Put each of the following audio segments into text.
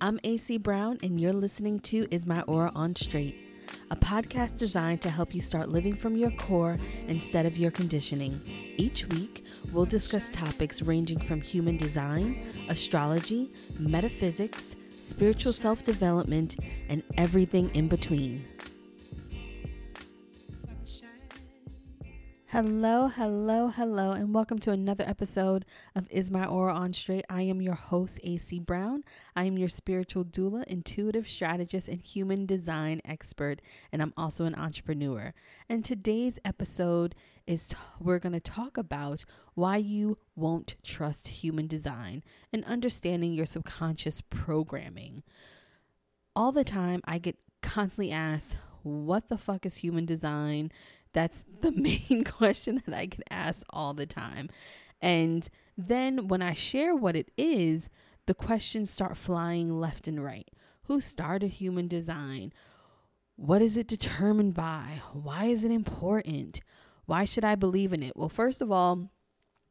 I'm AC Brown, and you're listening to Is My Aura on Straight, a podcast designed to help you start living from your core instead of your conditioning. Each week, we'll discuss topics ranging from human design, astrology, metaphysics, spiritual self development, and everything in between. Hello, hello, hello, and welcome to another episode of Is My Aura on Straight. I am your host, AC Brown. I am your spiritual doula, intuitive strategist, and human design expert, and I'm also an entrepreneur. And today's episode is t- we're going to talk about why you won't trust human design and understanding your subconscious programming. All the time, I get constantly asked, What the fuck is human design? That's the main question that I get asked all the time. And then when I share what it is, the questions start flying left and right. Who started human design? What is it determined by? Why is it important? Why should I believe in it? Well, first of all,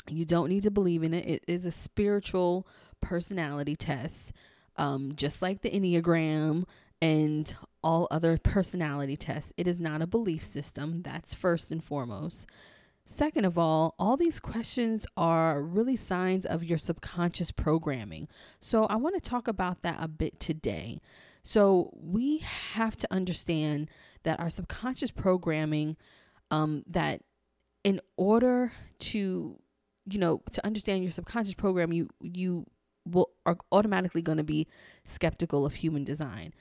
you don't need to believe in it. It is a spiritual personality test, um, just like the Enneagram and all other personality tests. It is not a belief system. That's first and foremost. Second of all, all these questions are really signs of your subconscious programming. So I want to talk about that a bit today. So we have to understand that our subconscious programming, um, that in order to, you know, to understand your subconscious program, you you will are automatically going to be skeptical of human design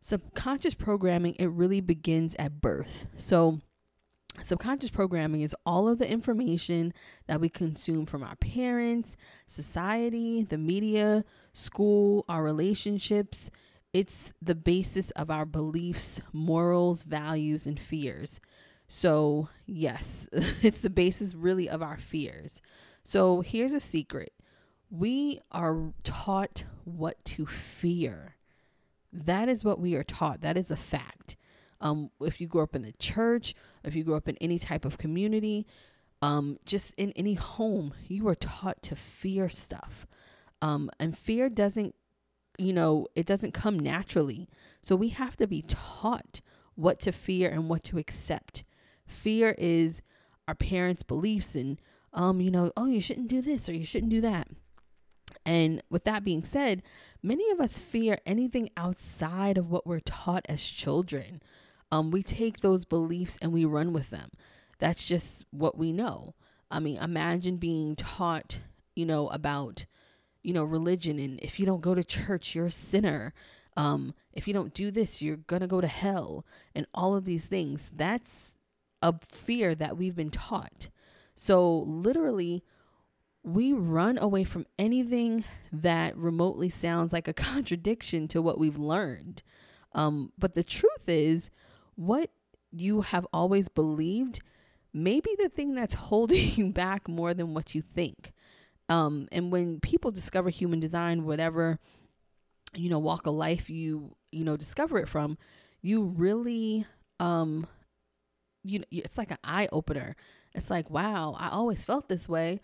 subconscious programming it really begins at birth. So subconscious programming is all of the information that we consume from our parents society the media school our relationships. It's the basis of our beliefs morals values and fears. So yes it's the basis really of our fears. So here's a secret. We are taught what to fear that is what we are taught. That is a fact. Um, if you grew up in the church, if you grew up in any type of community, um, just in any home, you were taught to fear stuff. Um, and fear doesn't, you know, it doesn't come naturally. So we have to be taught what to fear and what to accept. Fear is our parents' beliefs and, um, you know, oh, you shouldn't do this or you shouldn't do that. And with that being said, many of us fear anything outside of what we're taught as children. Um, we take those beliefs and we run with them. That's just what we know. I mean, imagine being taught, you know, about, you know, religion and if you don't go to church, you're a sinner. Um, if you don't do this, you're gonna go to hell, and all of these things. That's a fear that we've been taught. So literally, we run away from anything that remotely sounds like a contradiction to what we've learned. Um, but the truth is, what you have always believed may be the thing that's holding you back more than what you think. Um, and when people discover human design, whatever you know walk of life you you know discover it from, you really um, you know it's like an eye opener. It's like wow, I always felt this way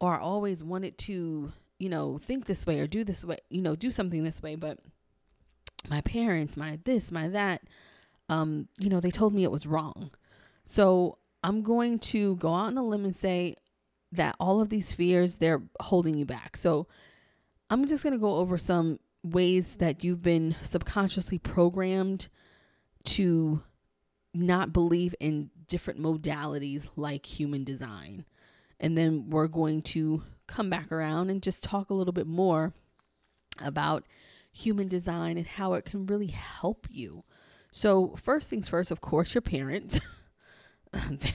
or I always wanted to, you know, think this way or do this way, you know, do something this way, but my parents, my this, my that, um, you know, they told me it was wrong. So I'm going to go out on a limb and say that all of these fears, they're holding you back. So I'm just going to go over some ways that you've been subconsciously programmed to not believe in different modalities like human design. And then we're going to come back around and just talk a little bit more about human design and how it can really help you. So, first things first, of course, your parents.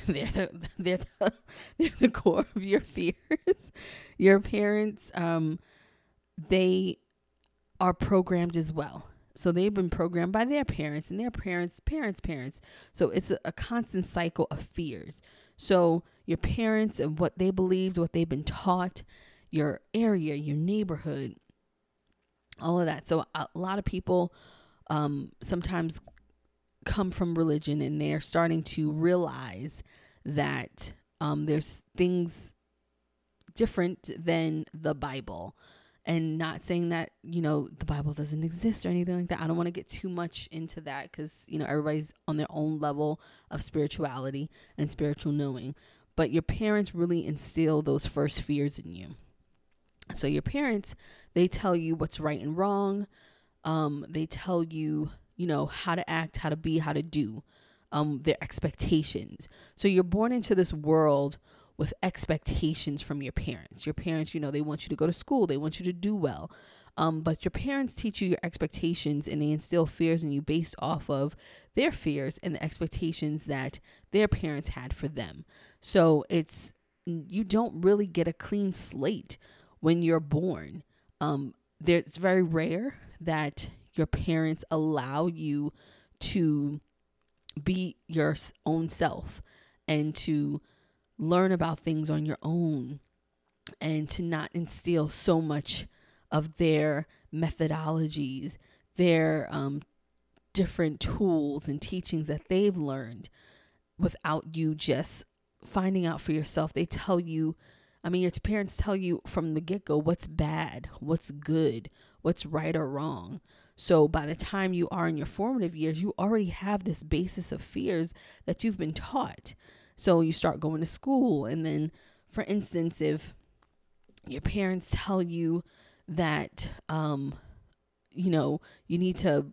they're the they're the they're the core of your fears. Your parents, um, they are programmed as well. So they've been programmed by their parents and their parents' parents' parents. So it's a, a constant cycle of fears. So your parents and what they believed, what they've been taught, your area, your neighborhood, all of that. So a lot of people um, sometimes come from religion and they're starting to realize that um, there's things different than the Bible. and not saying that you know the bible doesn't exist or anything like that i don't want to get too much into that because you know everybody's on their own level of spirituality and spiritual knowing but your parents really instill those first fears in you so your parents they tell you what's right and wrong um, they tell you you know how to act how to be how to do um, their expectations so you're born into this world with expectations from your parents. Your parents, you know, they want you to go to school, they want you to do well. Um, but your parents teach you your expectations and they instill fears in you based off of their fears and the expectations that their parents had for them. So it's you don't really get a clean slate when you're born. Um, there, it's very rare that your parents allow you to be your own self and to learn about things on your own and to not instill so much of their methodologies, their um, different tools and teachings that they've learned without you just finding out for yourself. They tell you, I mean, your parents tell you from the get go what's bad, what's good, what's right or wrong. So by the time you are in your formative years, you already have this basis of fears that you've been taught. So you start going to school. And then, for instance, if your parents tell you that, um, you know, you need to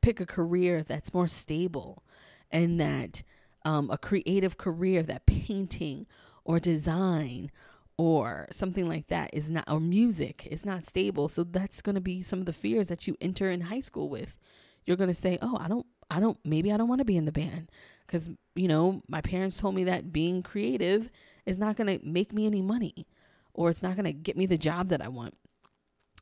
pick a career that's more stable and that um, a creative career, that painting or design or something like that is not, or music is not stable. So that's going to be some of the fears that you enter in high school with. You're going to say, oh, I don't, I don't, maybe I don't want to be in the band because you know my parents told me that being creative is not going to make me any money or it's not going to get me the job that i want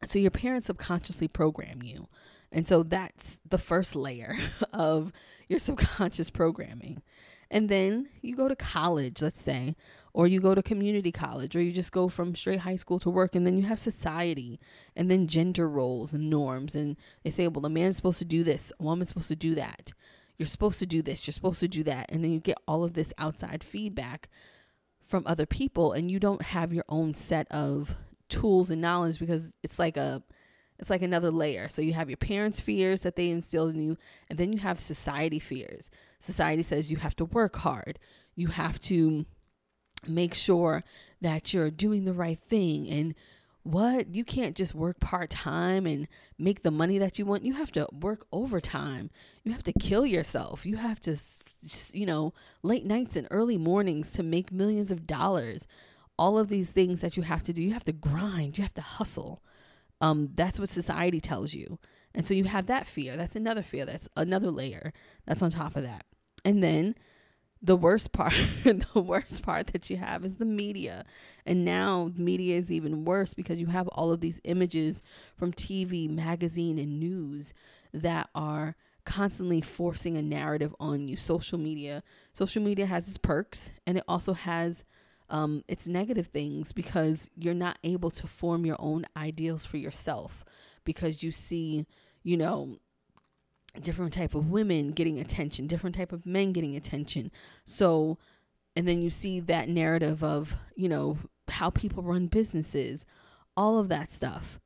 so your parents subconsciously program you and so that's the first layer of your subconscious programming and then you go to college let's say or you go to community college or you just go from straight high school to work and then you have society and then gender roles and norms and they say well a man's supposed to do this a woman's supposed to do that you're supposed to do this, you're supposed to do that. And then you get all of this outside feedback from other people and you don't have your own set of tools and knowledge because it's like a it's like another layer. So you have your parents' fears that they instilled in you, and then you have society fears. Society says you have to work hard. You have to make sure that you're doing the right thing and what you can't just work part-time and make the money that you want you have to work overtime you have to kill yourself you have to you know late nights and early mornings to make millions of dollars all of these things that you have to do. You have to grind. You have to hustle. Um that's what society tells you. And so you have that fear. That's another fear. That's another layer that's on top of that. And then the worst part the worst part that you have is the media. And now media is even worse because you have all of these images from TV magazine and news that are constantly forcing a narrative on you. Social media. Social media has its perks and it also has um, its negative things because you're not able to form your own ideals for yourself because you see you know different type of women getting attention, different type of men getting attention. So, and then you see that narrative of, you know, how people run businesses, all of that stuff.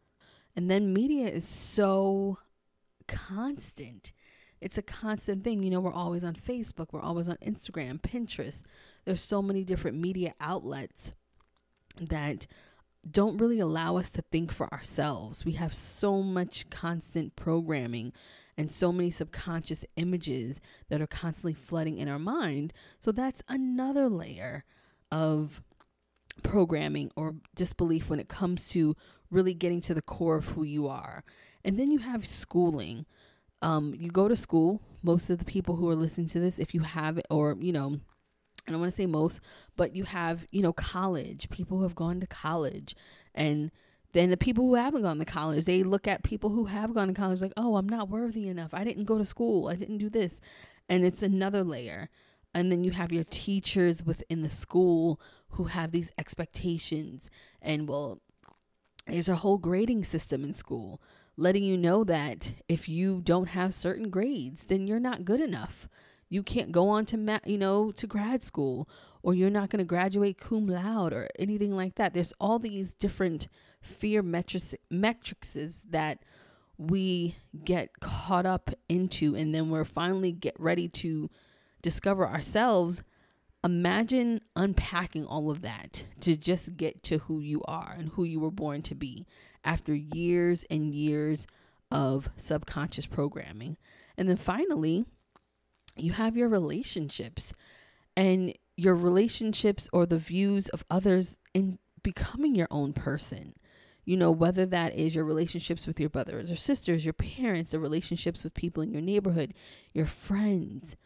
And then media is so constant. It's a constant thing. You know, we're always on Facebook, we're always on Instagram, Pinterest. There's so many different media outlets that don't really allow us to think for ourselves. We have so much constant programming and so many subconscious images that are constantly flooding in our mind. So that's another layer of programming or disbelief when it comes to really getting to the core of who you are. And then you have schooling. Um, you go to school. Most of the people who are listening to this, if you have it, or you know, I don't want to say most, but you have, you know, college, people who have gone to college and then the people who haven't gone to college, they look at people who have gone to college like, oh, I'm not worthy enough. I didn't go to school. I didn't do this. And it's another layer. And then you have your teachers within the school who have these expectations. And well, there's a whole grading system in school letting you know that if you don't have certain grades, then you're not good enough. You can't go on to ma- you know to grad school or you're not going to graduate cum laude or anything like that. There's all these different fear metrics metrics that we get caught up into and then we're finally get ready to discover ourselves imagine unpacking all of that to just get to who you are and who you were born to be after years and years of subconscious programming and then finally you have your relationships and your relationships or the views of others in becoming your own person you know, whether that is your relationships with your brothers or sisters, your parents, the relationships with people in your neighborhood, your friends,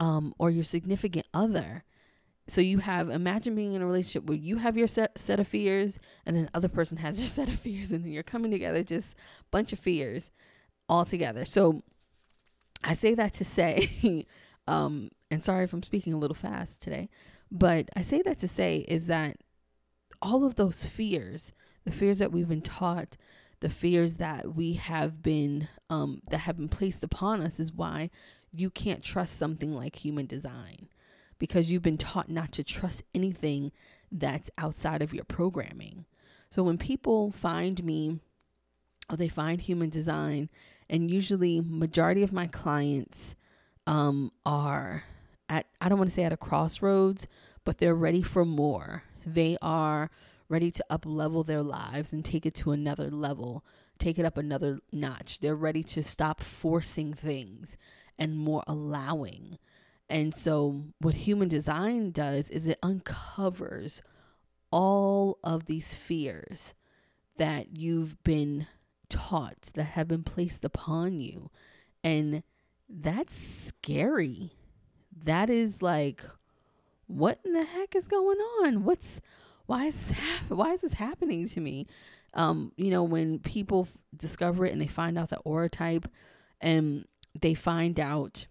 um, or your significant other. So you have imagine being in a relationship where you have your set, set of fears and then the other person has their set of fears and then you're coming together just bunch of fears all together. So I say that to say um and sorry if I'm speaking a little fast today, but I say that to say is that all of those fears the fears that we've been taught, the fears that we have been um, that have been placed upon us is why you can't trust something like human design because you've been taught not to trust anything that's outside of your programming. So when people find me or they find human design, and usually majority of my clients um, are at I don't want to say at a crossroads, but they're ready for more. They are ready to up level their lives and take it to another level, take it up another notch. They're ready to stop forcing things and more allowing. And so, what human design does is it uncovers all of these fears that you've been taught, that have been placed upon you. And that's scary. That is like, what in the heck is going on? What's why is why is this happening to me? Um, you know, when people f- discover it and they find out the aura type and they find out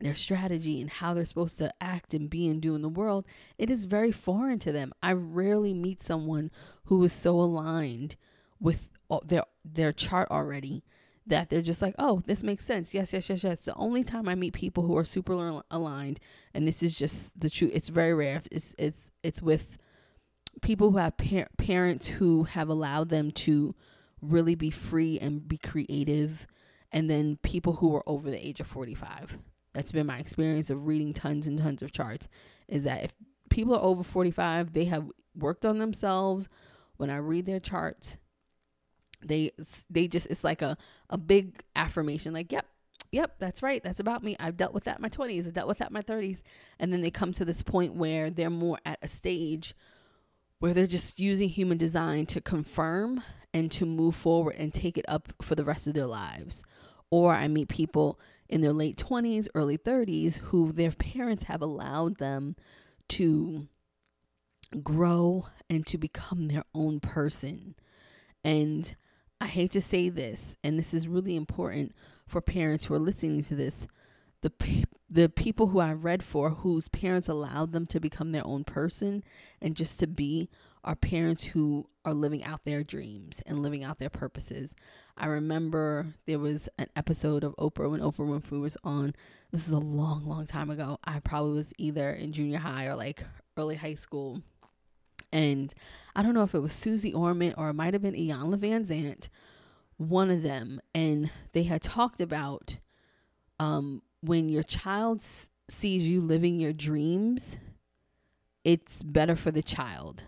their strategy and how they're supposed to act and be and do in the world, it is very foreign to them. I rarely meet someone who is so aligned with their their chart already that they're just like, oh, this makes sense. Yes, yes, yes, yes. The only time I meet people who are super aligned, and this is just the truth. It's very rare. It's it's it's with people who have par- parents who have allowed them to really be free and be creative and then people who are over the age of 45 that's been my experience of reading tons and tons of charts is that if people are over 45 they have worked on themselves when i read their charts they they just it's like a a big affirmation like yep yep that's right that's about me i've dealt with that in my 20s i dealt with that in my 30s and then they come to this point where they're more at a stage where they're just using human design to confirm and to move forward and take it up for the rest of their lives. Or I meet people in their late 20s, early 30s who their parents have allowed them to grow and to become their own person. And I hate to say this, and this is really important for parents who are listening to this. The the people who I read for whose parents allowed them to become their own person and just to be are parents who are living out their dreams and living out their purposes. I remember there was an episode of Oprah when Oprah Winfrey was on. This is a long, long time ago. I probably was either in junior high or like early high school. And I don't know if it was Suze Orman or it might have been Iyanla Vanzant, one of them. And they had talked about um, when your child s- sees you living your dreams, it's better for the child.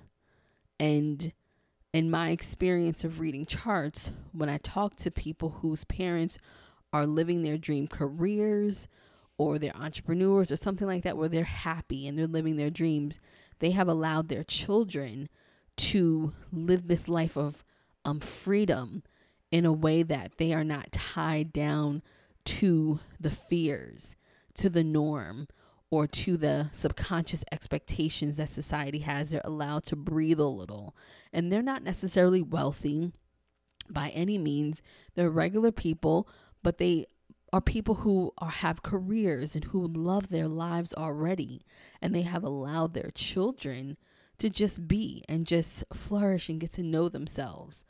And in my experience of reading charts, when I talk to people whose parents are living their dream careers or they're entrepreneurs or something like that, where they're happy and they're living their dreams, they have allowed their children to live this life of um, freedom in a way that they are not tied down to the fears, to the norm, or to the subconscious expectations that society has. They're allowed to breathe a little. And they're not necessarily wealthy by any means. They're regular people, but they are people who are have careers and who love their lives already and they have allowed their children to just be and just flourish and get to know themselves.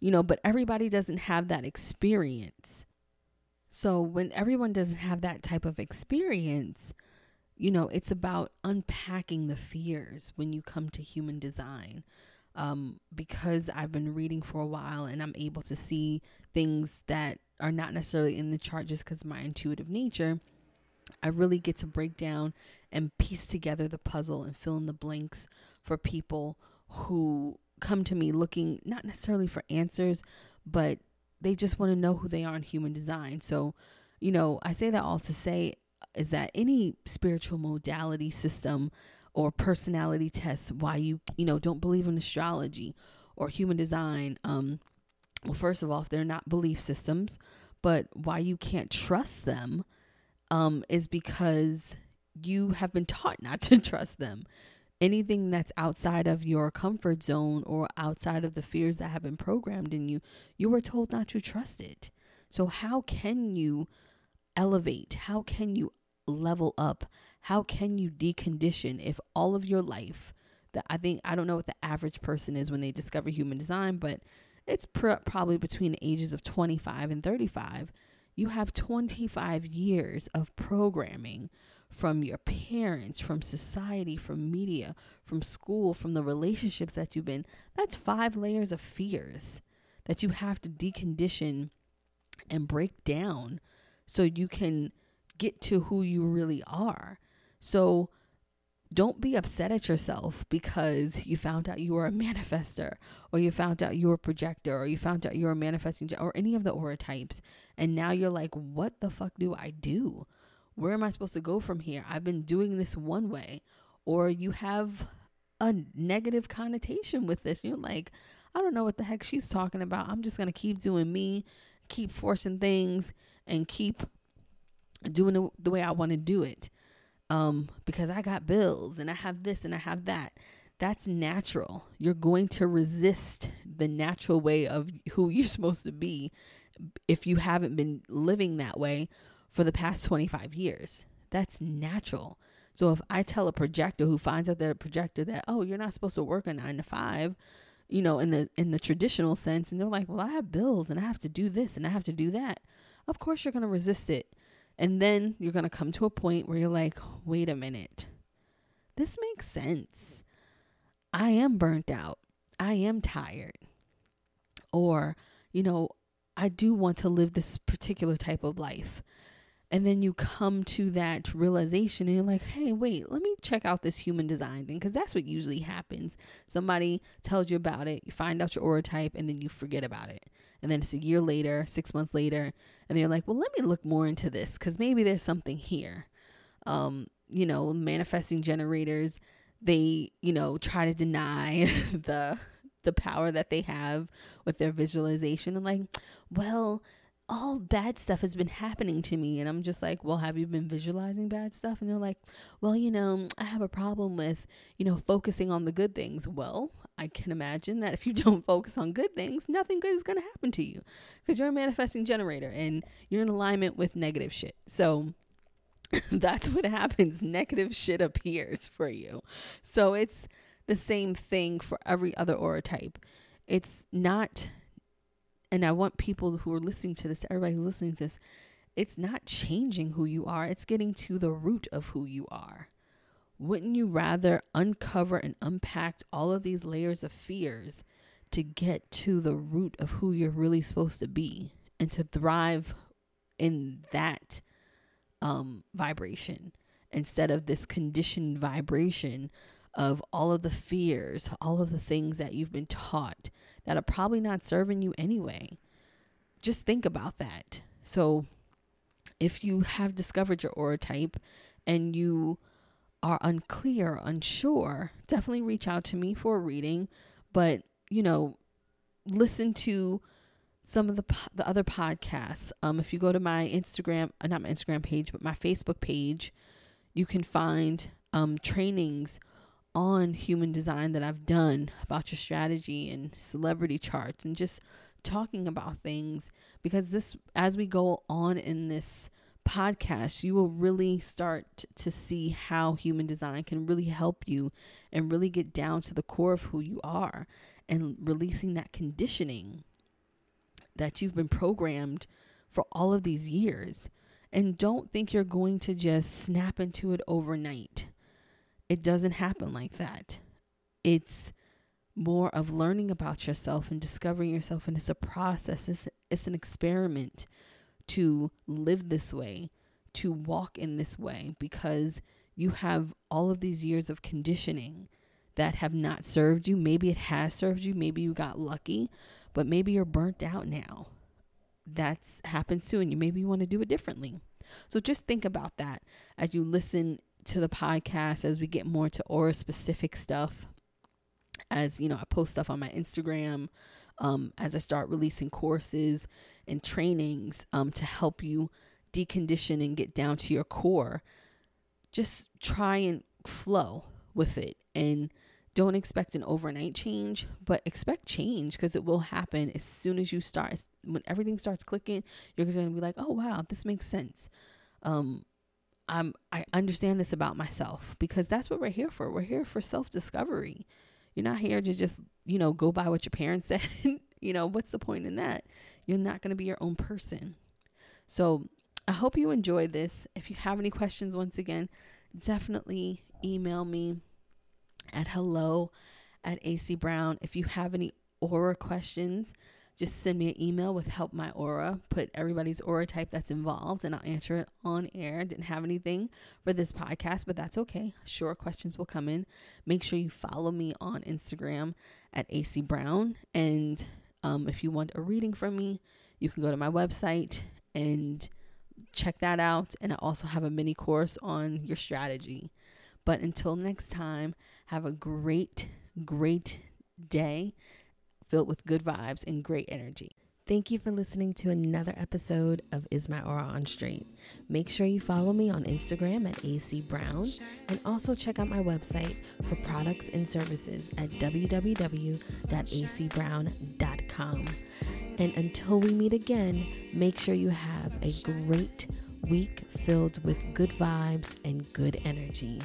You know, but everybody doesn't have that experience. So when everyone doesn't have that type of experience, you know, it's about unpacking the fears when you come to human design. um, because I've been reading for a while and I'm able to see things that are not necessarily in the chart just because my intuitive nature, I really get to break down and piece together the puzzle and fill in the blanks for people who come to me looking not necessarily for answers, but they just want to know who they are in human design. So, you know, I say that all to say is that any spiritual modality system or personality test why you you know don't believe in astrology or human design um well first of all if they're not belief systems but why you can't trust them um is because you have been taught not to trust them. Anything that's outside of your comfort zone or outside of the fears that have been programmed in you you were told not to trust it. So how can you elevate? How can you level up? How can you decondition if all of your life that I think I don't know what the average person is when they discover human design, but it's pr- probably between ages of 25 and 35. You have 25 years of programming from your parents, from society, from media, from school, from the relationships that you've been. That's five layers of fears that you have to decondition and break down so you can get to who you really are. So don't be upset at yourself because you found out you were a manifester or you found out you were a projector or you found out you were a manifesting or any of the aura types and now you're like what the fuck do I do? Where am I supposed to go from here? I've been doing this one way or you have a negative connotation with this. You're like, I don't know what the heck she's talking about. I'm just going to keep doing me, keep forcing things and keep doing it the way I want to do it um, because I got bills and I have this and I have that. That's natural. You're going to resist the natural way of who you're supposed to be if you haven't been living that way for the past 25 years. That's natural. So if I tell a projector who finds out they're a projector that, oh, you're not supposed to work a nine to five, you know, in the in the traditional sense, and they're like, well, I have bills and I have to do this and I have to do that. Of course, you're going to resist it and then you're going to come to a point where you're like, wait a minute. This makes sense. I am burnt out. I am tired. Or, you know, I do want to live this particular type of life. And then you come to that realization and you're like, hey, wait, let me check out this human design thing. Because that's what usually happens. Somebody tells you about it, you find out your aura type, and then you forget about it and then it's a year later, six months later, and they're like, well, let me look more into this because maybe there's something here. Um, you know, manifesting generators, they, you know, try to deny the the power that they have with their visualization and like, well, all bad stuff has been happening to me. And I'm just like, well, have you been visualizing bad stuff? And they're like, well, you know, I have a problem with, you know, focusing on the good things. Well, I can imagine that if you don't focus on good things, nothing good is going to happen to you because you're a manifesting generator and you're in alignment with negative shit. So, that's what happens. Negative shit appears for you. So it's the same thing for every other aura type. It's not and I want people who are listening to this, everybody who's listening to this, it's not changing who you are, it's getting to the root of who you are. Wouldn't you rather uncover and unpack all of these layers of fears to get to the root of who you're really supposed to be and to thrive in that um, vibration instead of this conditioned vibration of all of the fears, all of the things that you've been taught that are probably not serving you anyway. Just think about that. So, if you have discovered your aura type and you are unclear, unsure, definitely reach out to me for a reading. But, you know, listen to some of the the other podcasts. Um, if you go to my Instagram, uh, not my Instagram page, but my Facebook page, you can find um trainings on human design that I've done about your strategy and celebrity charts and just talking about things because this as we go on in this podcast you will really start to see how human design can really help you and really get down to the core of who you are and releasing that conditioning that you've been programmed for all of these years. And don't think you're going to just snap into it overnight it doesn't happen like that. It's more of learning about yourself and discovering yourself. And it's a process, it's, it's an experiment to live this way, to walk in this way, because you have all of these years of conditioning that have not served you. Maybe it has served you, maybe you got lucky, but maybe you're burnt out now. That's happens too, and you maybe you want to do it differently. So just think about that as you listen to the podcast, as we get more to aura specific stuff as you know, I post stuff on my Instagram, um, as I start releasing courses and trainings um, to help you decondition and get down to your core. Just try and flow with it and don't expect an overnight change, but expect change because it will happen as soon as you start. When everything starts clicking, you're going to be like, "Oh wow, this makes sense." Um, I'm I understand this about myself because that's what we're here for. We're here for self discovery. You're not here to just, you know, go by what your parents said. you know, what's the point in that? You're not going to be your own person. So I hope you enjoy this. If you have any questions, once again, definitely email me at hello at AC Brown. If you have any aura questions, just send me an email with help my aura put everybody's aura type that's involved and i'll answer it on air. Didn't have anything for this podcast but that's okay. Sure questions will come in. Make sure you follow me on instagram at ac brown. And um, if you want a reading from me you can go to my website and check that out. And i also have a mini course on your strategy. But until next time have a great great day filled with good vibes and great energy. Thank you for listening to another episode of Is My Aura on Straight. Make sure you follow me on Instagram at AC Brown and also check out my website for products and services at www.acbrown.com. And until we meet again, make sure you have a great week filled with good vibes and good energy.